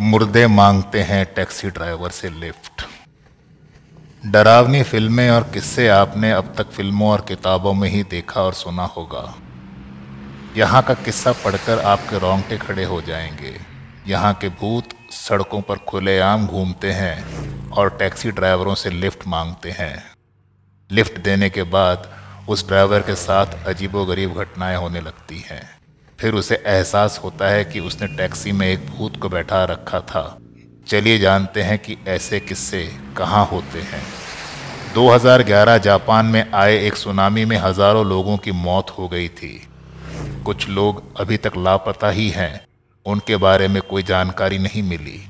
मुर्दे मांगते हैं टैक्सी ड्राइवर से लिफ्ट। डरावनी फ़िल्में और किस्से आपने अब तक फ़िल्मों और किताबों में ही देखा और सुना होगा। यहाँ का किस्सा पढ़कर आपके रोंगटे खड़े हो जाएँगे। यहाँ के भूत सड़कों पर खुलेआम घूमते हैं और टैक्सी ड्राइवरों से लिफ्ट मांगते हैं। लिफ्ट देने के बाद उस ड्राइवर के साथ अजीबोगरीब घटनाएँ होने लगती हैं। फिर उसे एहसास होता है कि उसने टैक्सी में एक भूत को बैठा रखा था। चलिए जानते हैं कि ऐसे किस्से कहाँ होते हैं। 2011 जापान में आए एक सुनामी में हज़ारों लोगों की मौत हो गई थी। कुछ लोग अभी तक लापता ही हैं। उनके बारे में कोई जानकारी नहीं मिली।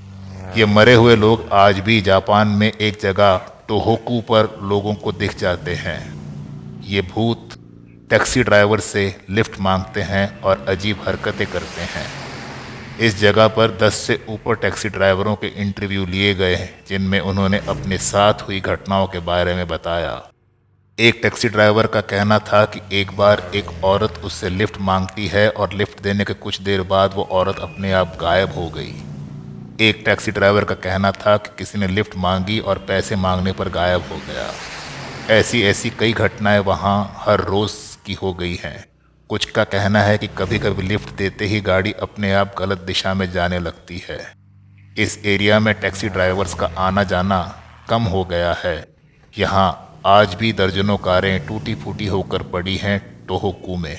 ये मरे हुए लोग आज भी जापान में एक जगह टोहोकू पर लोगों को दिख जाते हैं। ये भूत टैक्सी ड्राइवर से लिफ्ट मांगते हैं और अजीब हरकतें करते हैं। इस जगह पर 10 से ऊपर टैक्सी ड्राइवरों के इंटरव्यू लिए गए जिनमें उन्होंने अपने साथ हुई घटनाओं के बारे में बताया। एक टैक्सी ड्राइवर का कहना था कि एक बार एक औरत उससे लिफ्ट मांगती है और लिफ्ट देने के कुछ देर बाद वो औरत अपने आप गायब हो गई। एक टैक्सी ड्राइवर का कहना था कि किसी ने लिफ्ट मांगी और पैसे मांगने पर गायब हो गया। ऐसी ऐसी कई घटनाएँ वहाँ हर रोज़ की हो गई हैं। कुछ का कहना है कि कभी कभी लिफ्ट देते ही गाड़ी अपने आप गलत दिशा में जाने लगती है। इस एरिया में टैक्सी ड्राइवर्स का आना जाना कम हो गया है। यहाँ आज भी दर्जनों कारें टूटी फूटी होकर पड़ी हैं टोहोकू में।